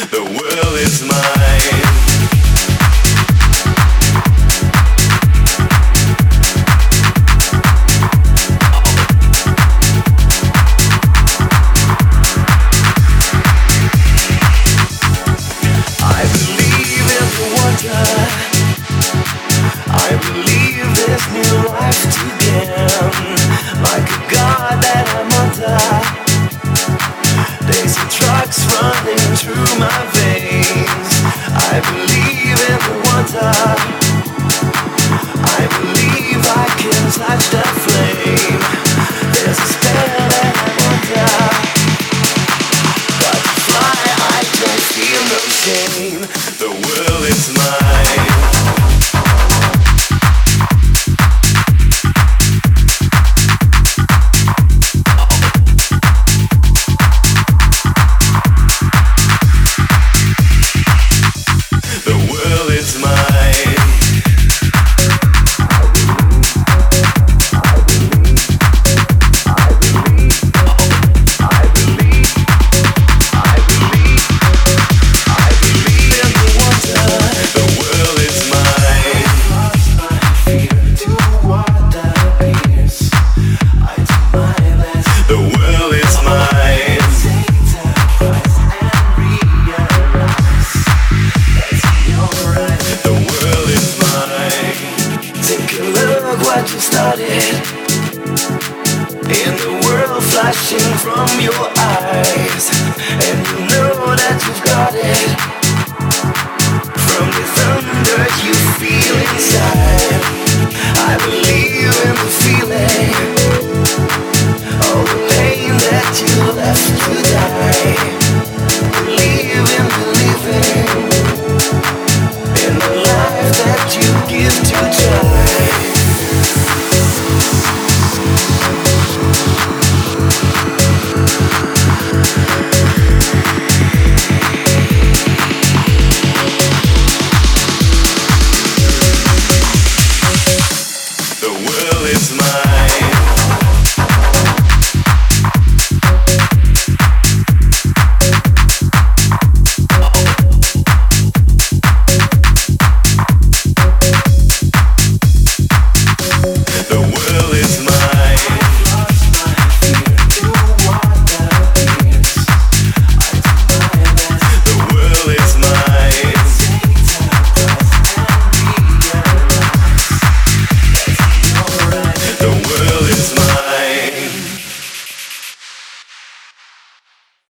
The world is mine. I believe in the wonder. I believe there's new life to. Like a god that I'm under. I believe in wonder. I believe I can touch flame. There's a spell that I'm under. But I don't feel no shame. what you started. In the world flashing from your eyes. And you know that you've got it.